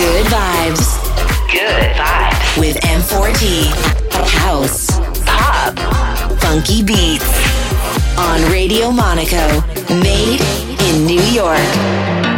Good vibes. Good vibes. With M4T. House. Pop. Funky beats. On Radio Monaco. Made in New York.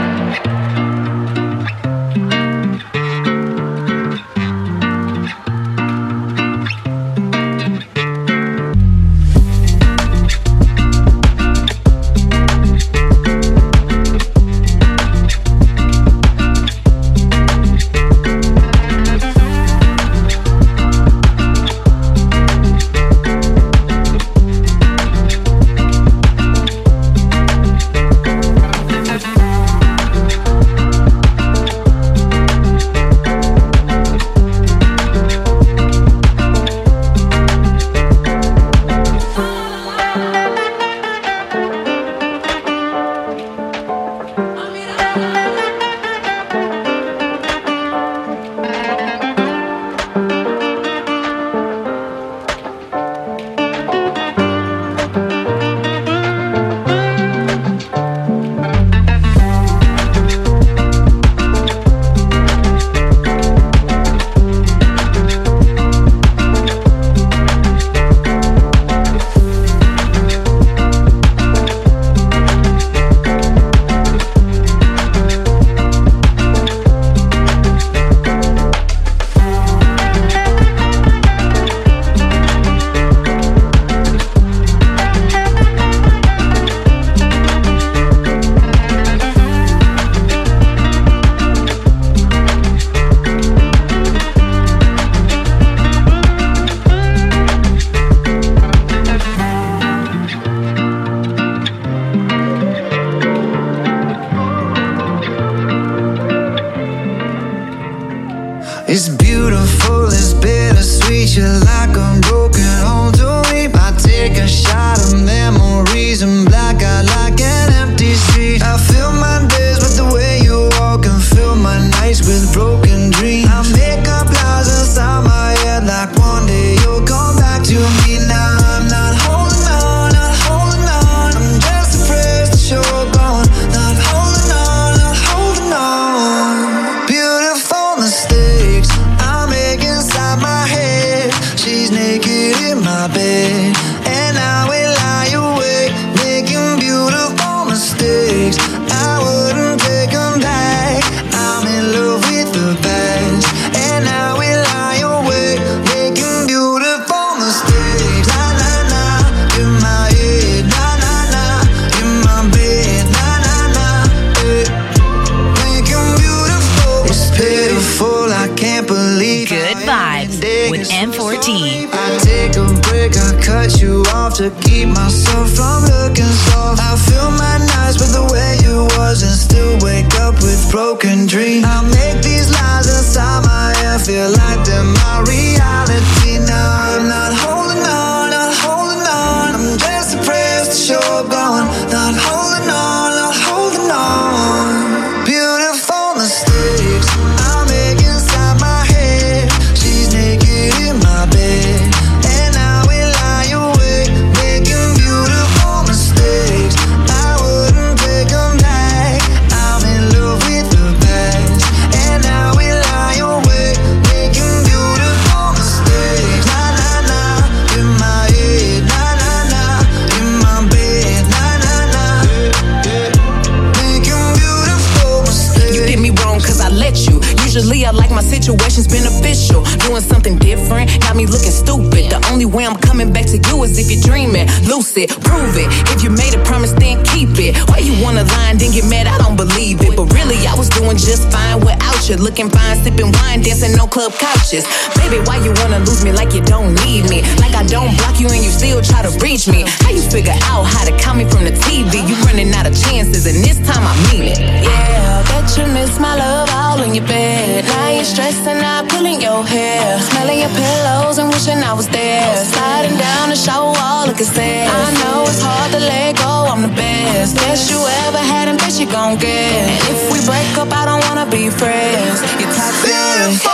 back to you is if you're dreaming. Lucid, prove it. If you made a promise, then keep it looking fine, sipping wine, dancing on club couches. Baby, why you wanna lose me like you don't need me? Like I don't block you and you still try to reach me. How you figure out how to count me from the TV? You running out of chances, and this time I mean it. Yeah, I bet you miss my love all in your bed. Now you're stressing out, pulling your hair, smelling your pillows and wishing I was there. Sliding down the shower wall, looking sad. I know it's hard to let go. I'm the best, best you ever had, and best you gon' get. And if we break up, I don't wanna be friends. You're toxic.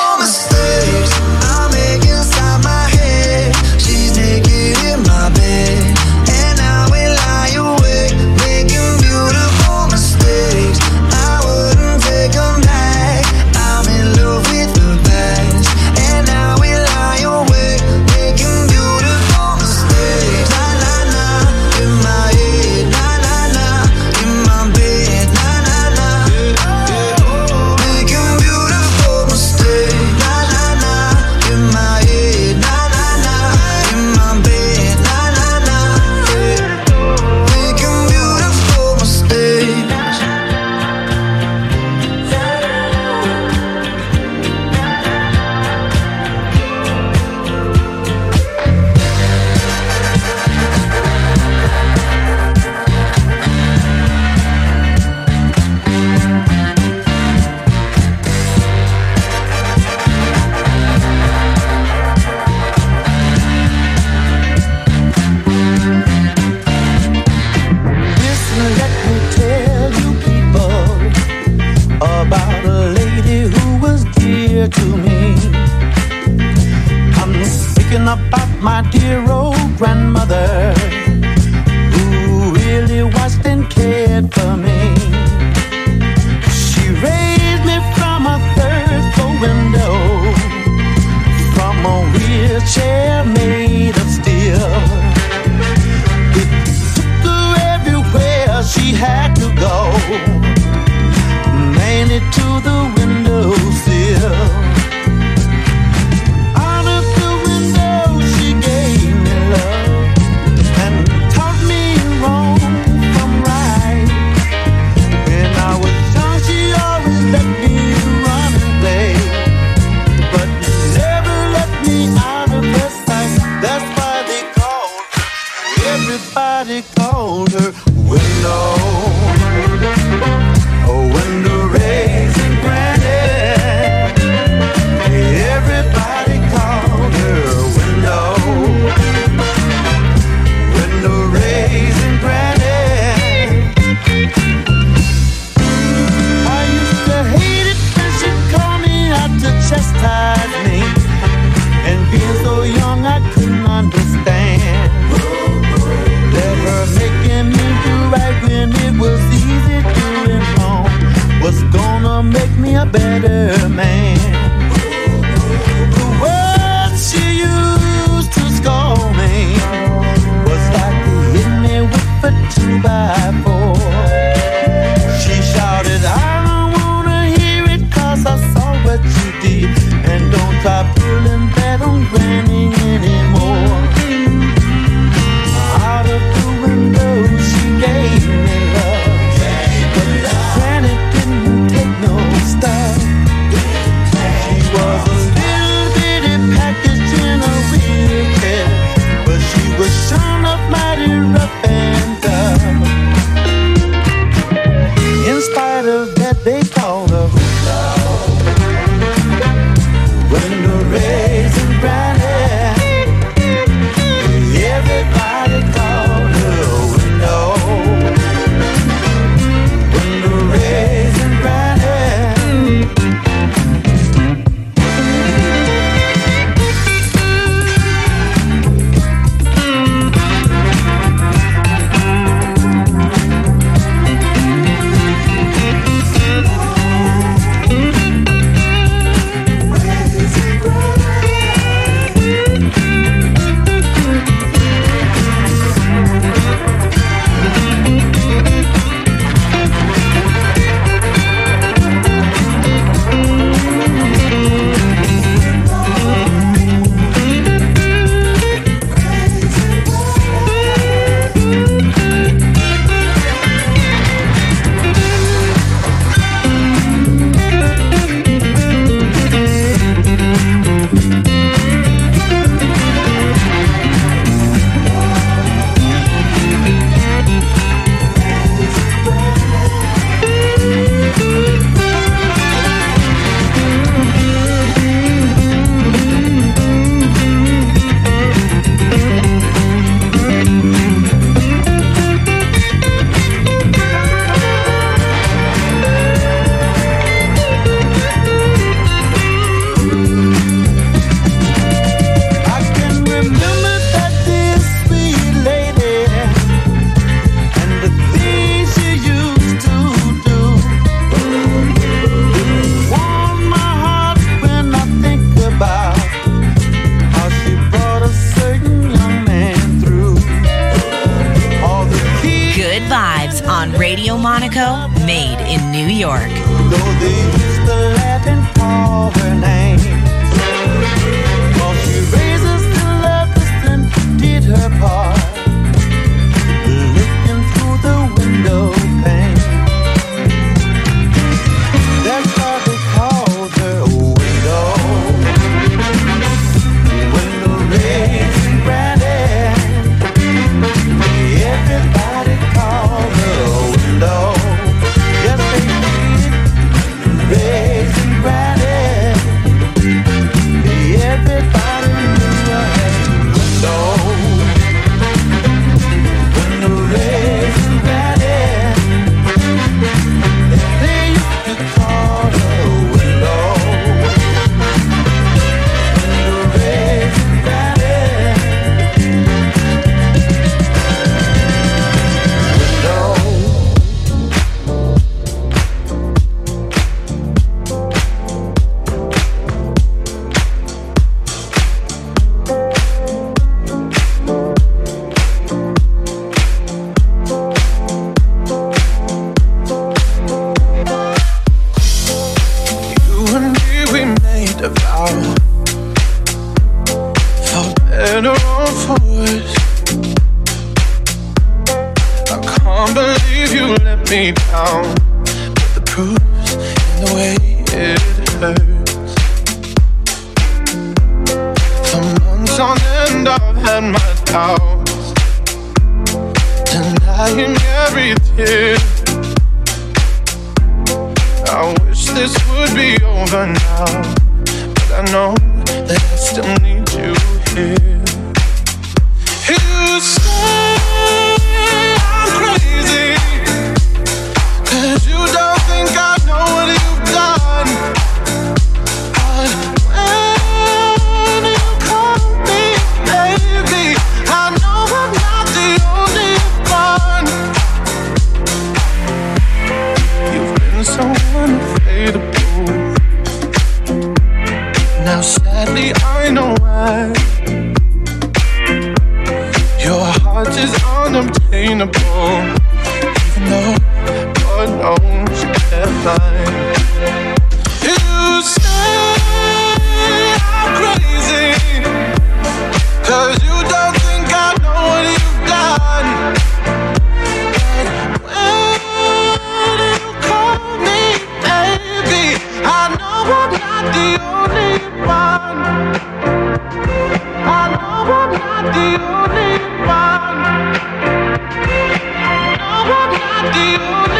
you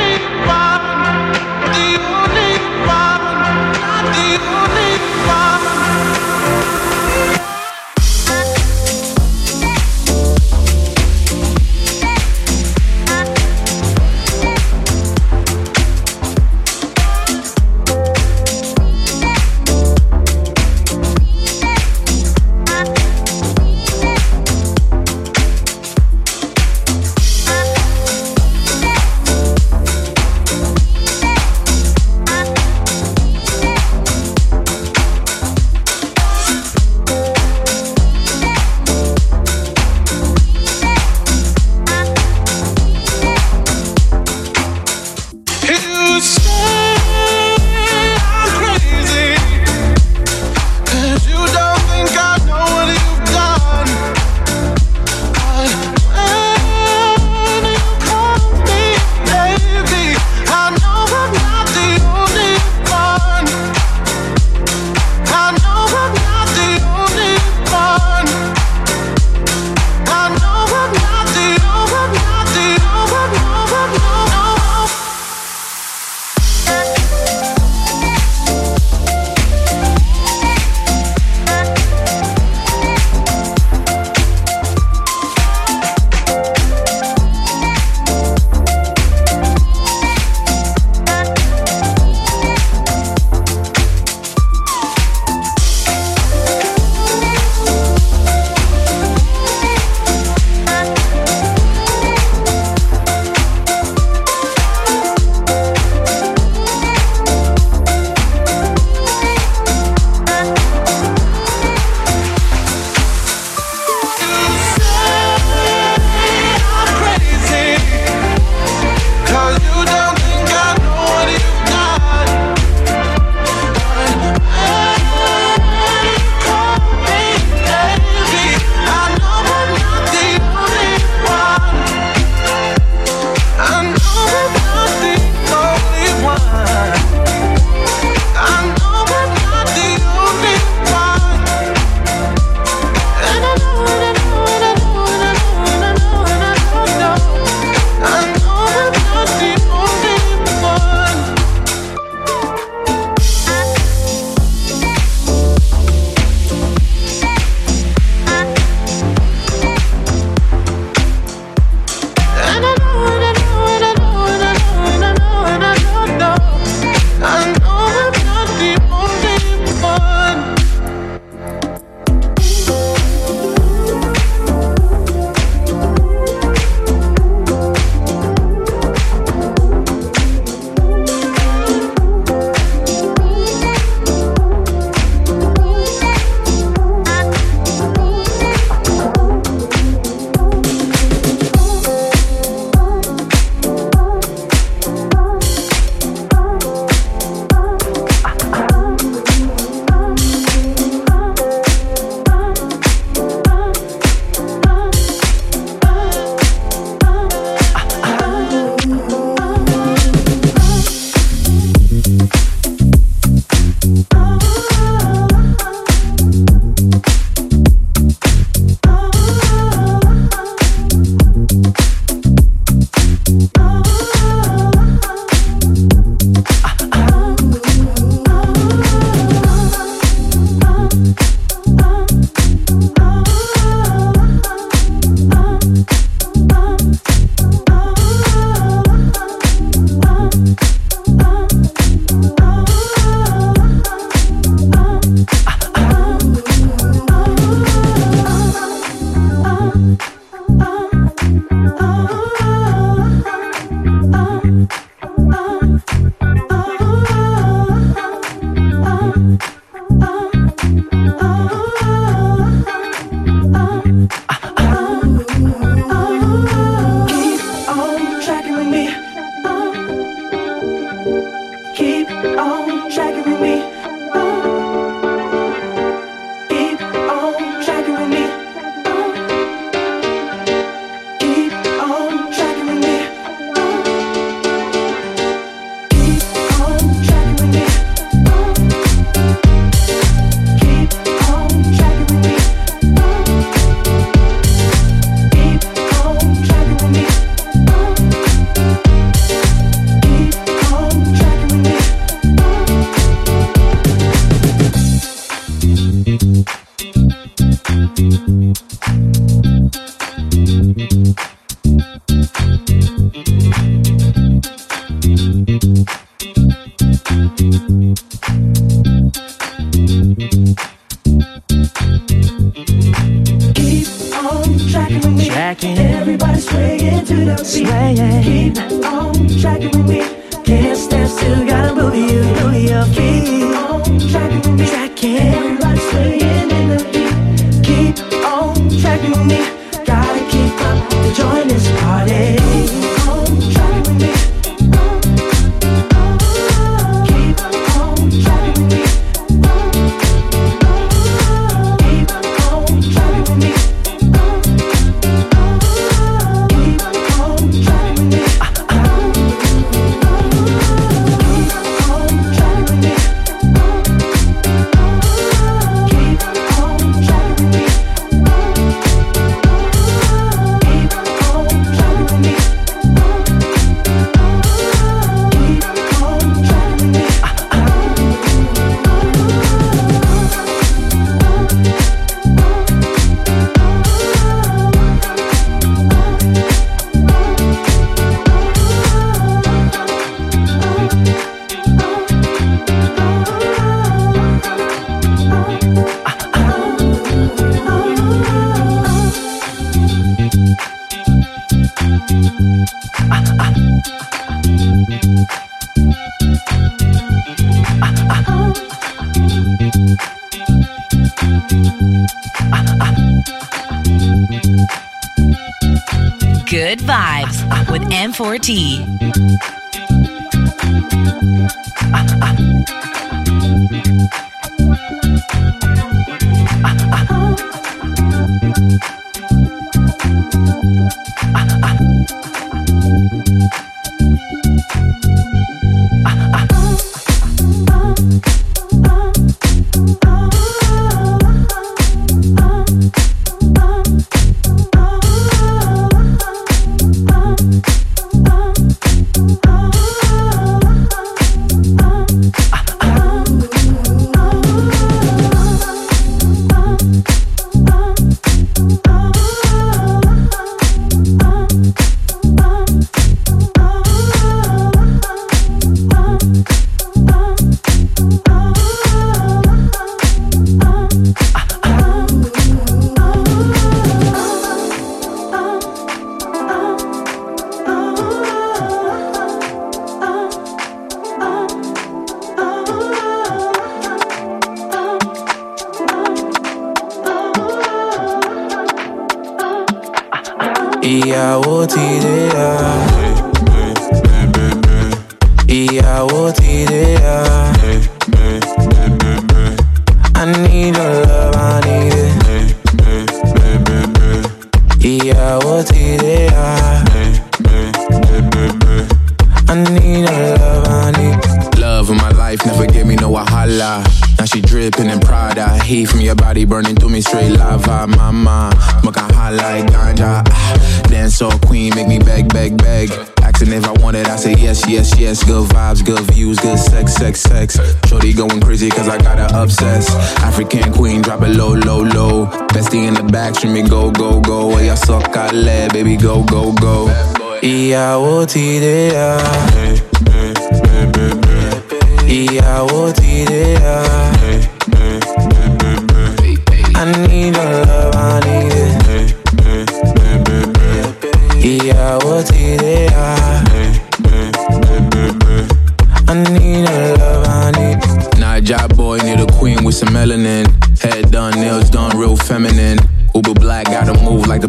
M4T.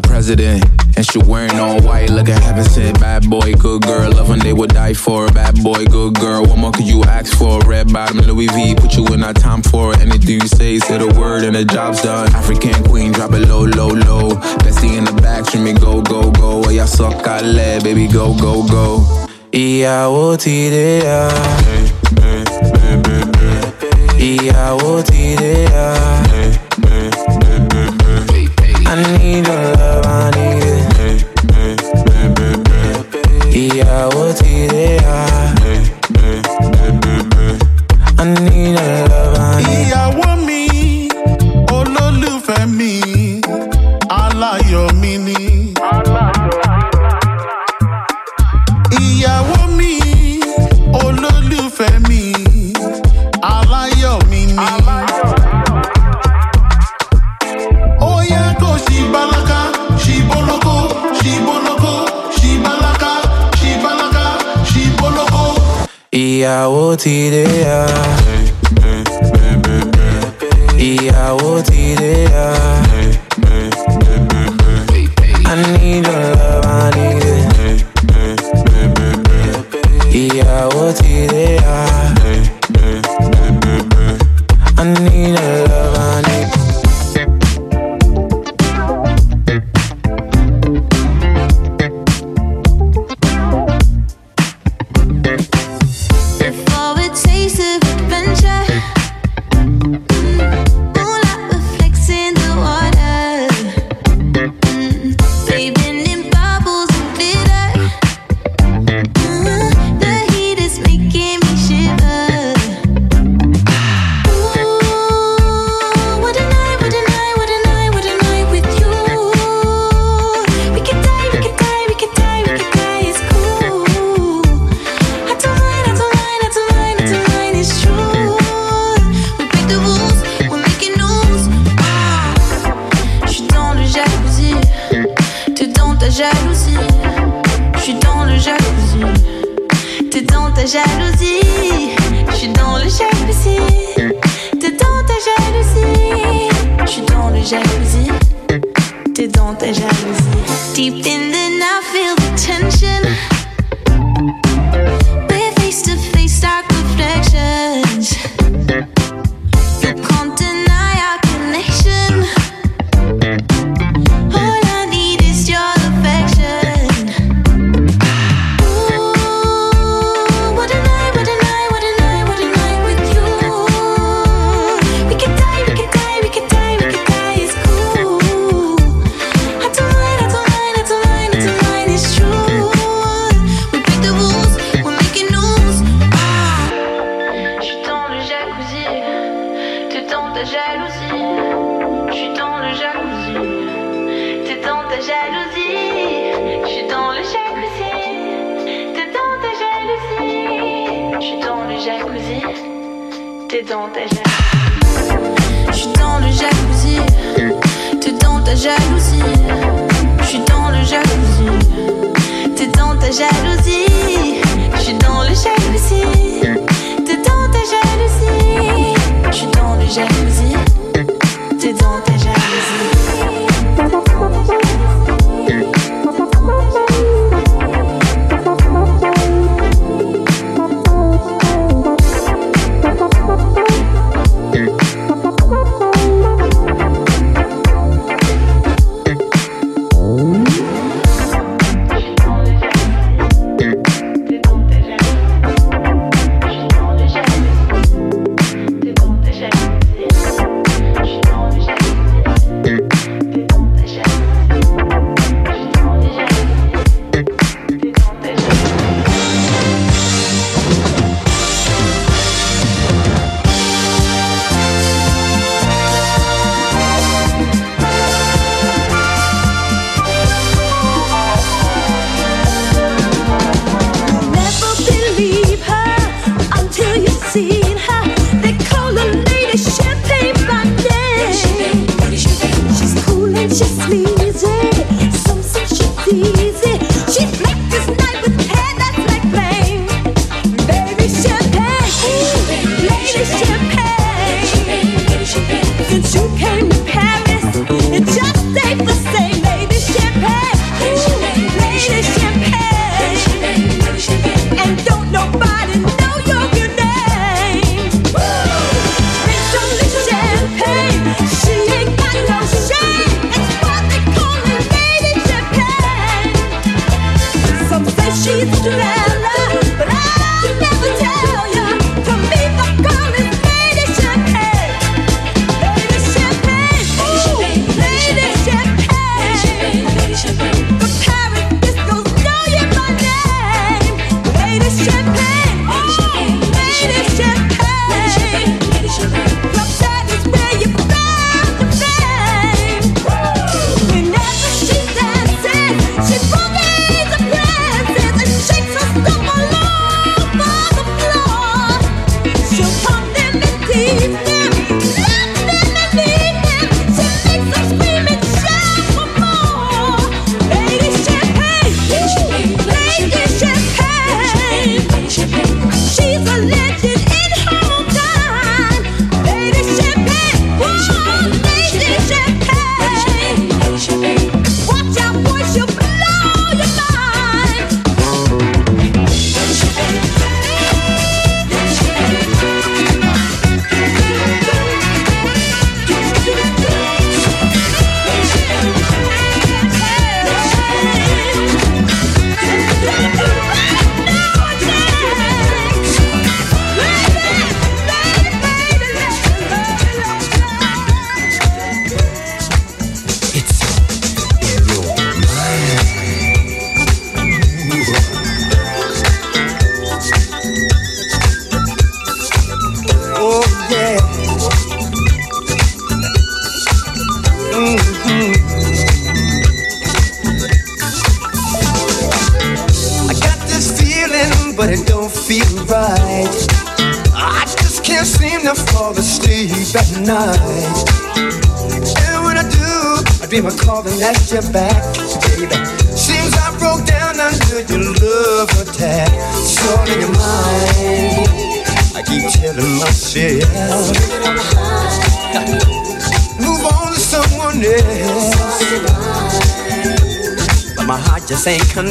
president. And she wearing all white, look at heaven said, bad boy, good girl. Love when they would die for a bad boy, good girl. What more could you ask for? Red bottom Louis V, put you in our time for it. Anything you say, say the word and the job's done. African queen, drop it low, low, low. Bestie in the back, me go, go, go. Oh, yeah, suck, I let, baby, go, go, go. Ìyàwó ti dé ya. I need your love.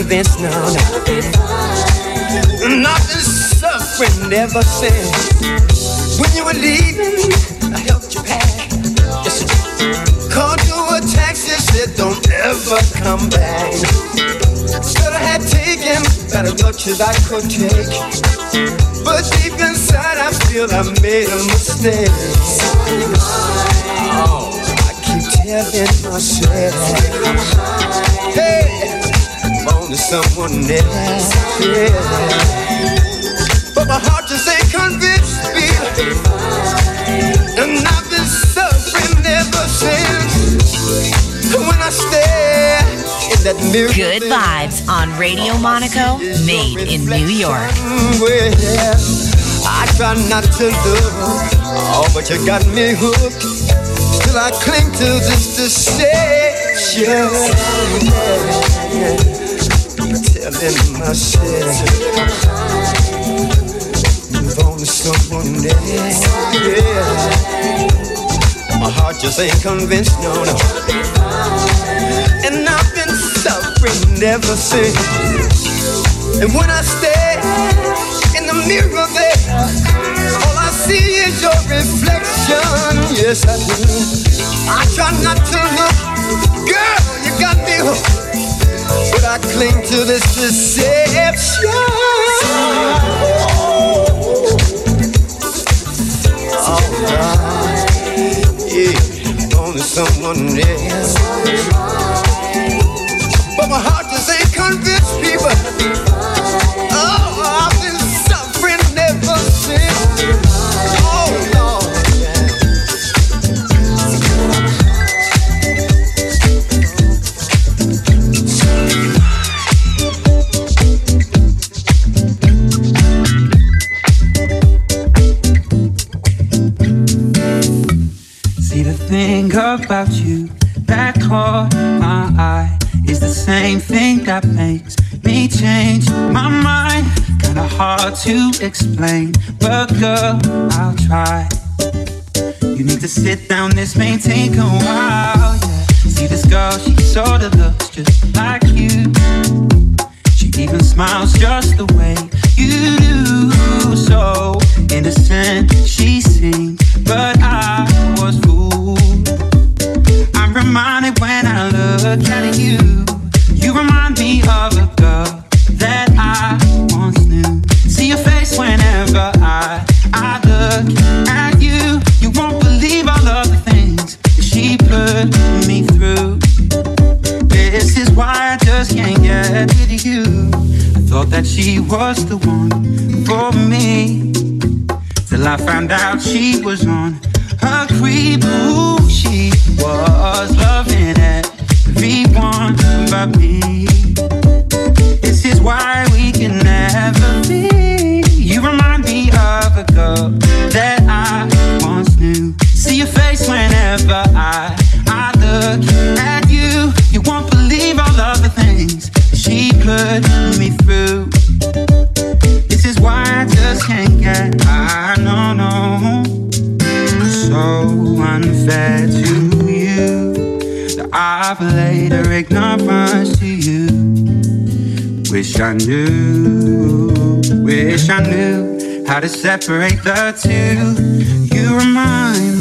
Convinced now. And I've suffering ever since. When you were leaving, I helped you pack. Yes, called you a taxi, said don't ever come back. Should I had taken better much as I could take. But deep inside, I feel I made a mistake. Oh, I keep telling myself, hey, on to someone else. Yeah. But my heart just ain't convinced me. And I've been suffering ever since. When I stare in that mirror. Good vibes on Radio Monaco, made in New York. Well, I try not to look, oh, but you got me hooked. Still, I cling to this deception. Telling myself, move on to someone else. Yeah. My heart just ain't convinced, no, no. And I've been suffering ever since. And when I stare in the mirror there, all I see is your reflection. Yes, I do. I try not to look. Girl, you got me hooked. I cling to this deception. God. Yeah, only someone else. But my heart just ain't convinced people. Wish I knew how to separate the two. You remind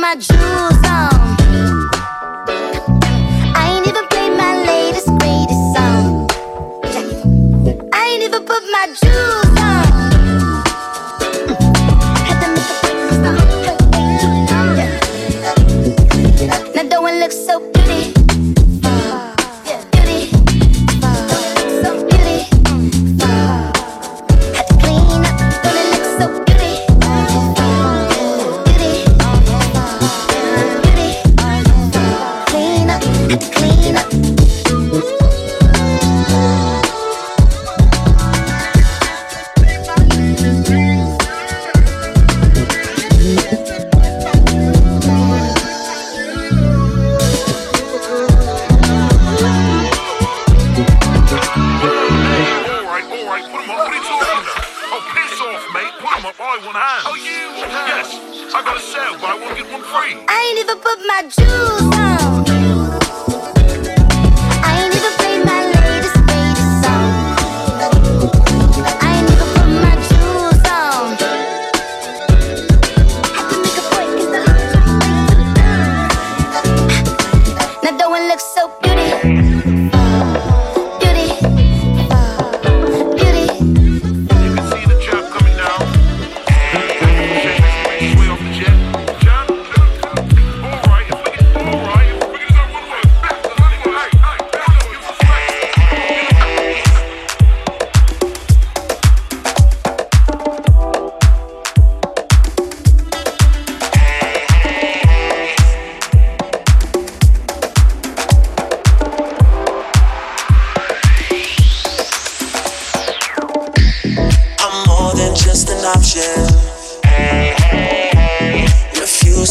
my jewels on. I ain't even played my latest, greatest song. I ain't even put my jewels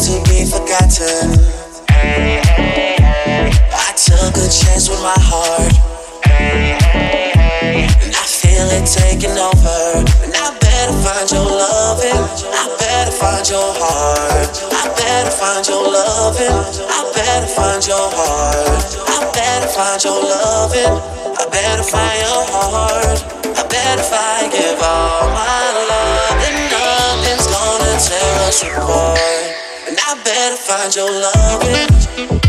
to be forgotten. Hey, hey, hey. I took a chance with my heart. I feel it taking over. And I better find your loving. I better find your heart. I better find your loving. I better find your heart. I better find your loving. I better find your heart. I better find give all my love. Nothing's gonna tear us apart. And I better find your love.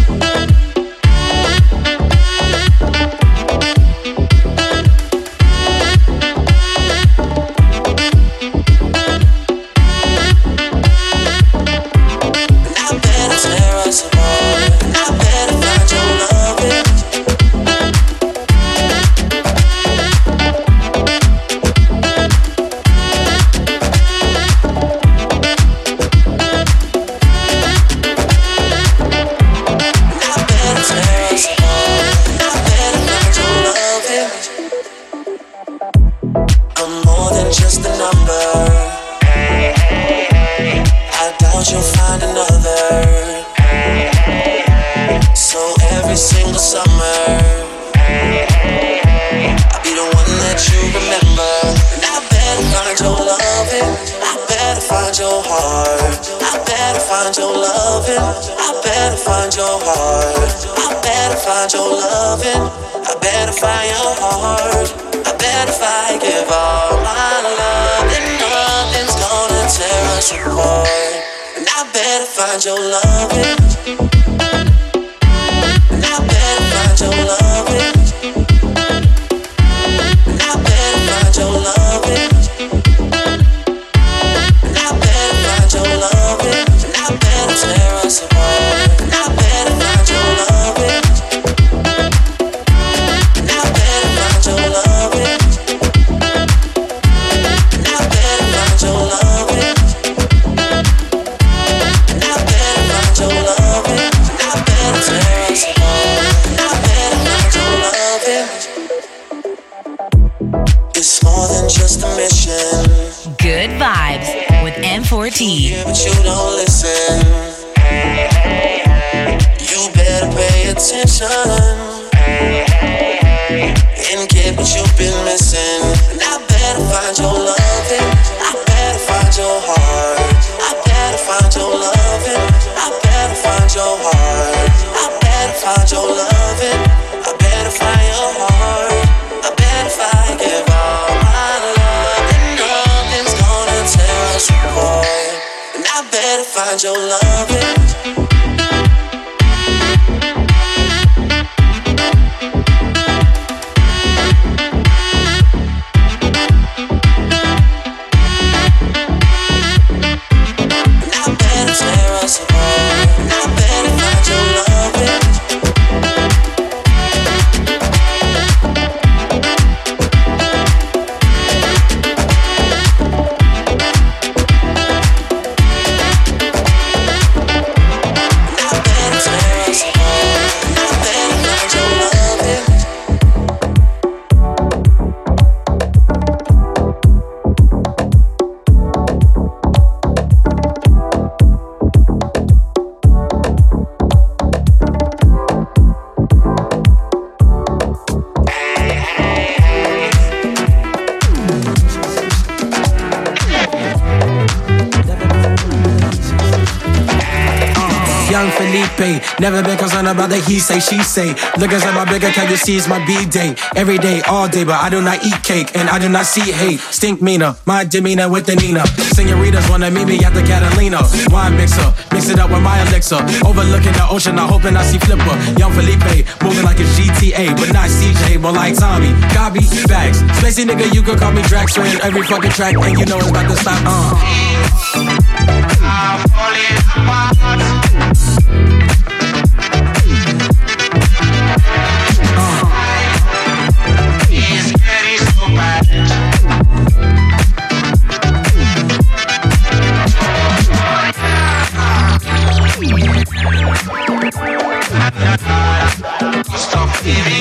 Never been concerned about the he say, she say. Look inside my big account, you see it's my B day. Every day, all day, but I do not eat cake and I do not see hate. Stink meaner, my demeanor with the Nina. Senoritas wanna meet me at the Catalina. Wine mixer, mix it up with my elixir. Overlooking the ocean, I'm hoping I see Flipper. Young Felipe, moving like a GTA, but not CJ, more like Tommy. Copy, facts. Spacey nigga, you could call me Drax, in every fucking track, and you know it's about to stop. Uh.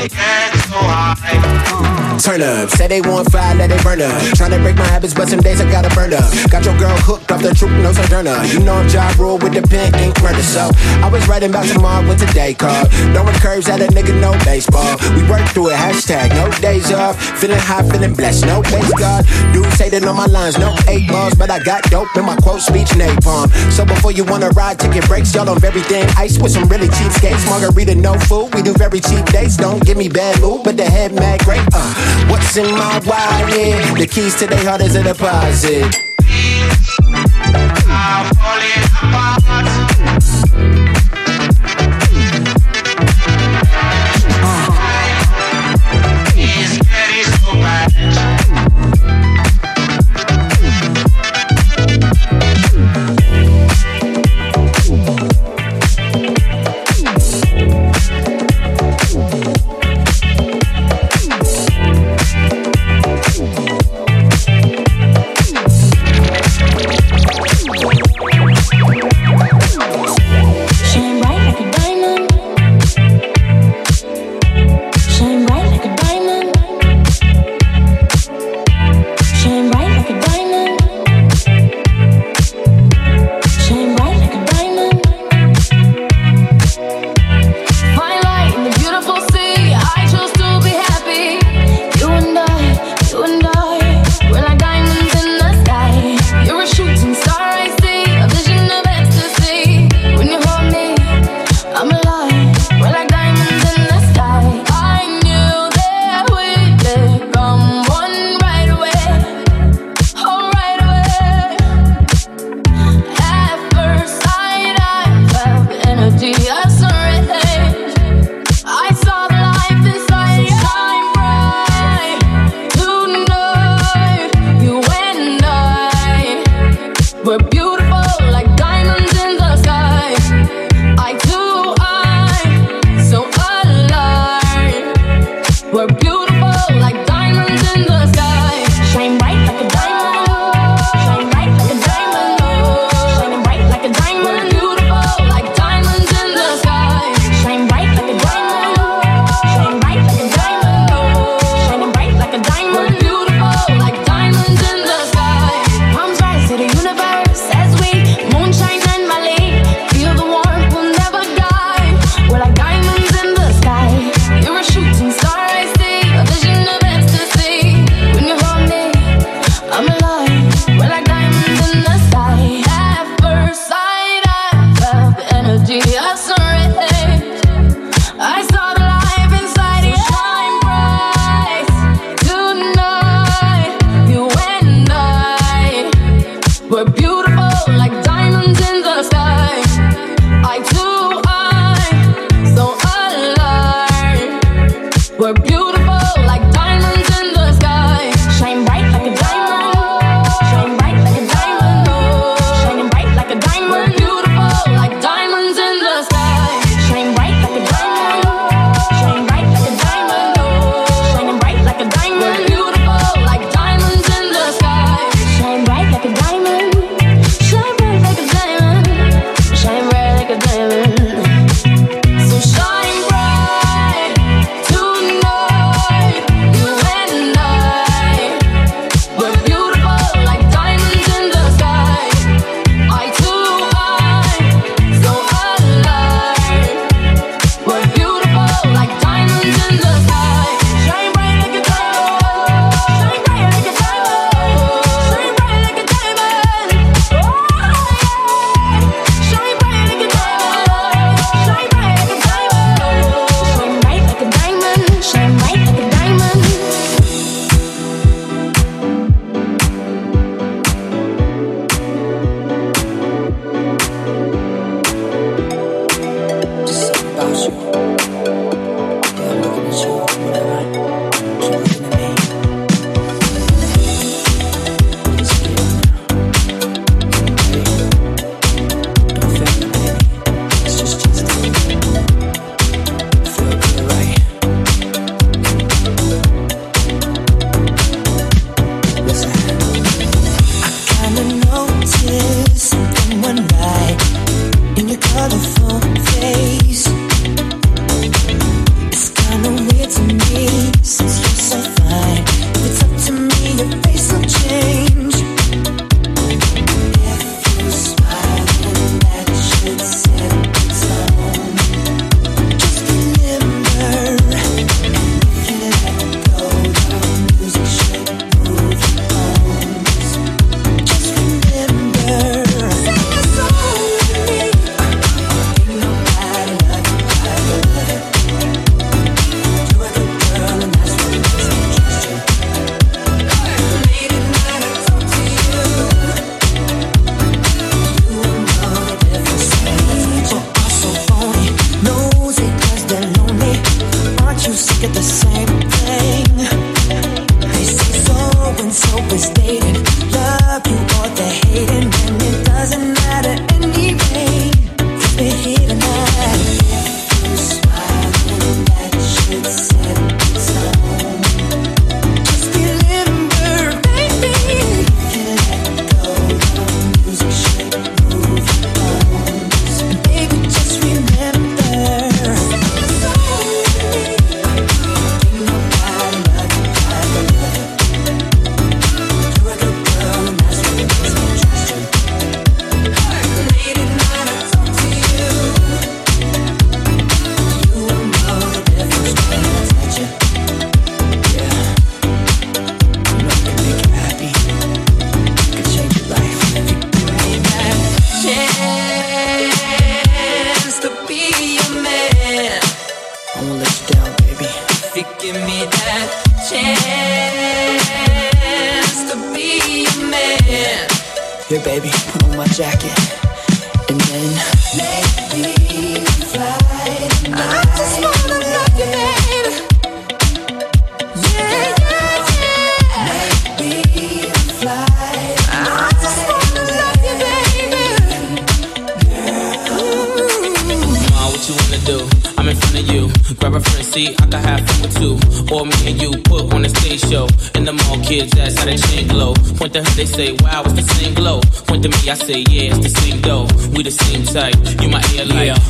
we get so high. Turn up, say they want fire, let it burn up. Tryna break my habits, but some days I gotta burn up. Got your girl hooked off the truth, no sojourner. You know I'm job rule with the pen, ink murder. So I was writing about tomorrow with today called. Throwing curves at a nigga, no baseball. We work through it, hashtag no days off. Feeling high, feeling blessed, no base God. Dudes hating on my lines, no eight balls, but I got dope in my quote speech napalm. So before you wanna ride, ticket breaks, y'all on everything. Ice with some really cheap skates, margarita, no food. We do very cheap dates, don't give me bad mood, but the head mad great. Uh, what's in my wallet? The keys to their heart is a deposit.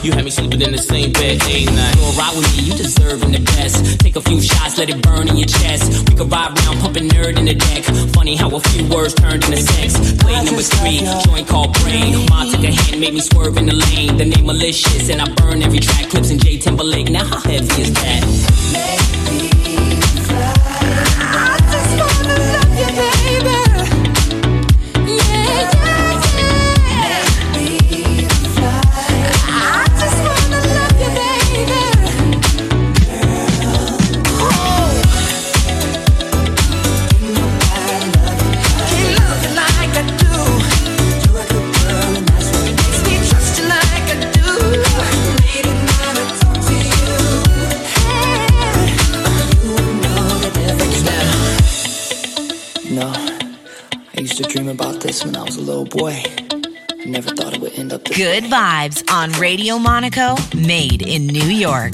You had me sleeping in the same bed, ain't I? You're right with me, you deserving the best. Take a few shots, let it burn in your chest. We could ride around, pumping nerd in the deck. Funny how a few words turned into sex. Play number three, joint called brain. Ma took a hand, made me swerve in the lane. The name malicious, and I burn every track. Clips in J Timberlake, now how heavy is that? little boy. I never thought it would end up Good way. vibes on Radio Monaco, made in New York.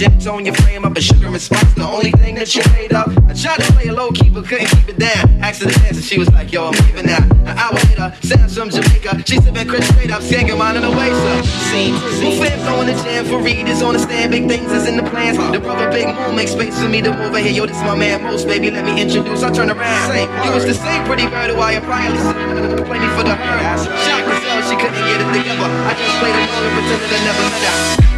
Gypped on your frame, I've been sugar and spice. The only thing that you made up. I tried to play a low key, but couldn't keep it down. Asked her to dance, and she was like, Yo, I'm leaving now. An hour later, Sam's from Jamaica. She sipping Chris straight up, skanking mine in the way, so. See, we Fans on the jam for readers on the stand. Big things is in the plans. The brother Big Moon makes space for me to move over here. Yo, this my man, most baby. Let me introduce. I turn around. Same. You was the same pretty bird who I applied. Play me for the herd. Shock herself, she couldn't get it together. I just played along and pretended I never met her.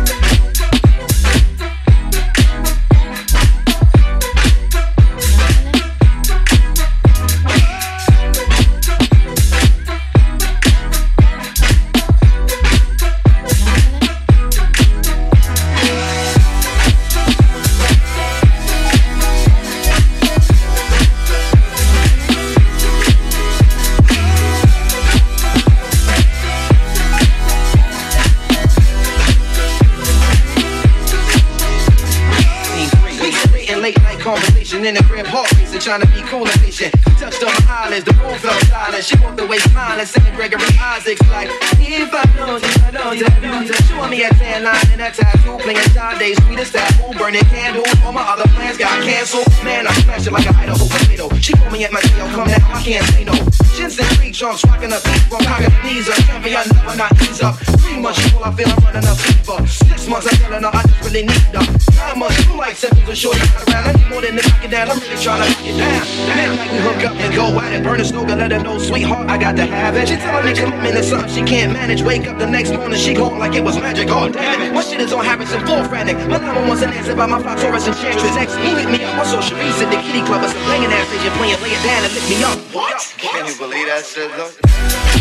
trying to be cool and patient. Touched on my eyelids, the room fell silent. She walked away smiling, saying Gregory Isaacs like, if I know you, I know you, I know you. Pour me at tan line and a tattoo. Playing Sade's sweetest apple. Burning candles. All my other plans got canceled. Man, I smash it like an Idaho potato. She pull me at my tail. Come now, I can't say no. Jensen three trunks. Rocking a beat. From pocket knees up. Heavy, I never not ease up. Three months full, I feel I'm running a fever. Six months, I'm telling her I just really need her. Nine months, two like seconds or shorter. Not around. I more than the pocket down. I'm really trying to knock it down. That night we hook up and go at it. Burn a snow, let her know, sweetheart, I got to have it. She telling me climbing the sun, she can't manage. Wake up the next morning, she gone like it was magic. Oh, damn it. My shit is on Harrison, full frantic. My number wants an answer by my fly Taurus enchantress. Ex, he hit me up on social media the kitty club. A banging ass station playing, lay it down and lift me up. What? Can you believe that shit though?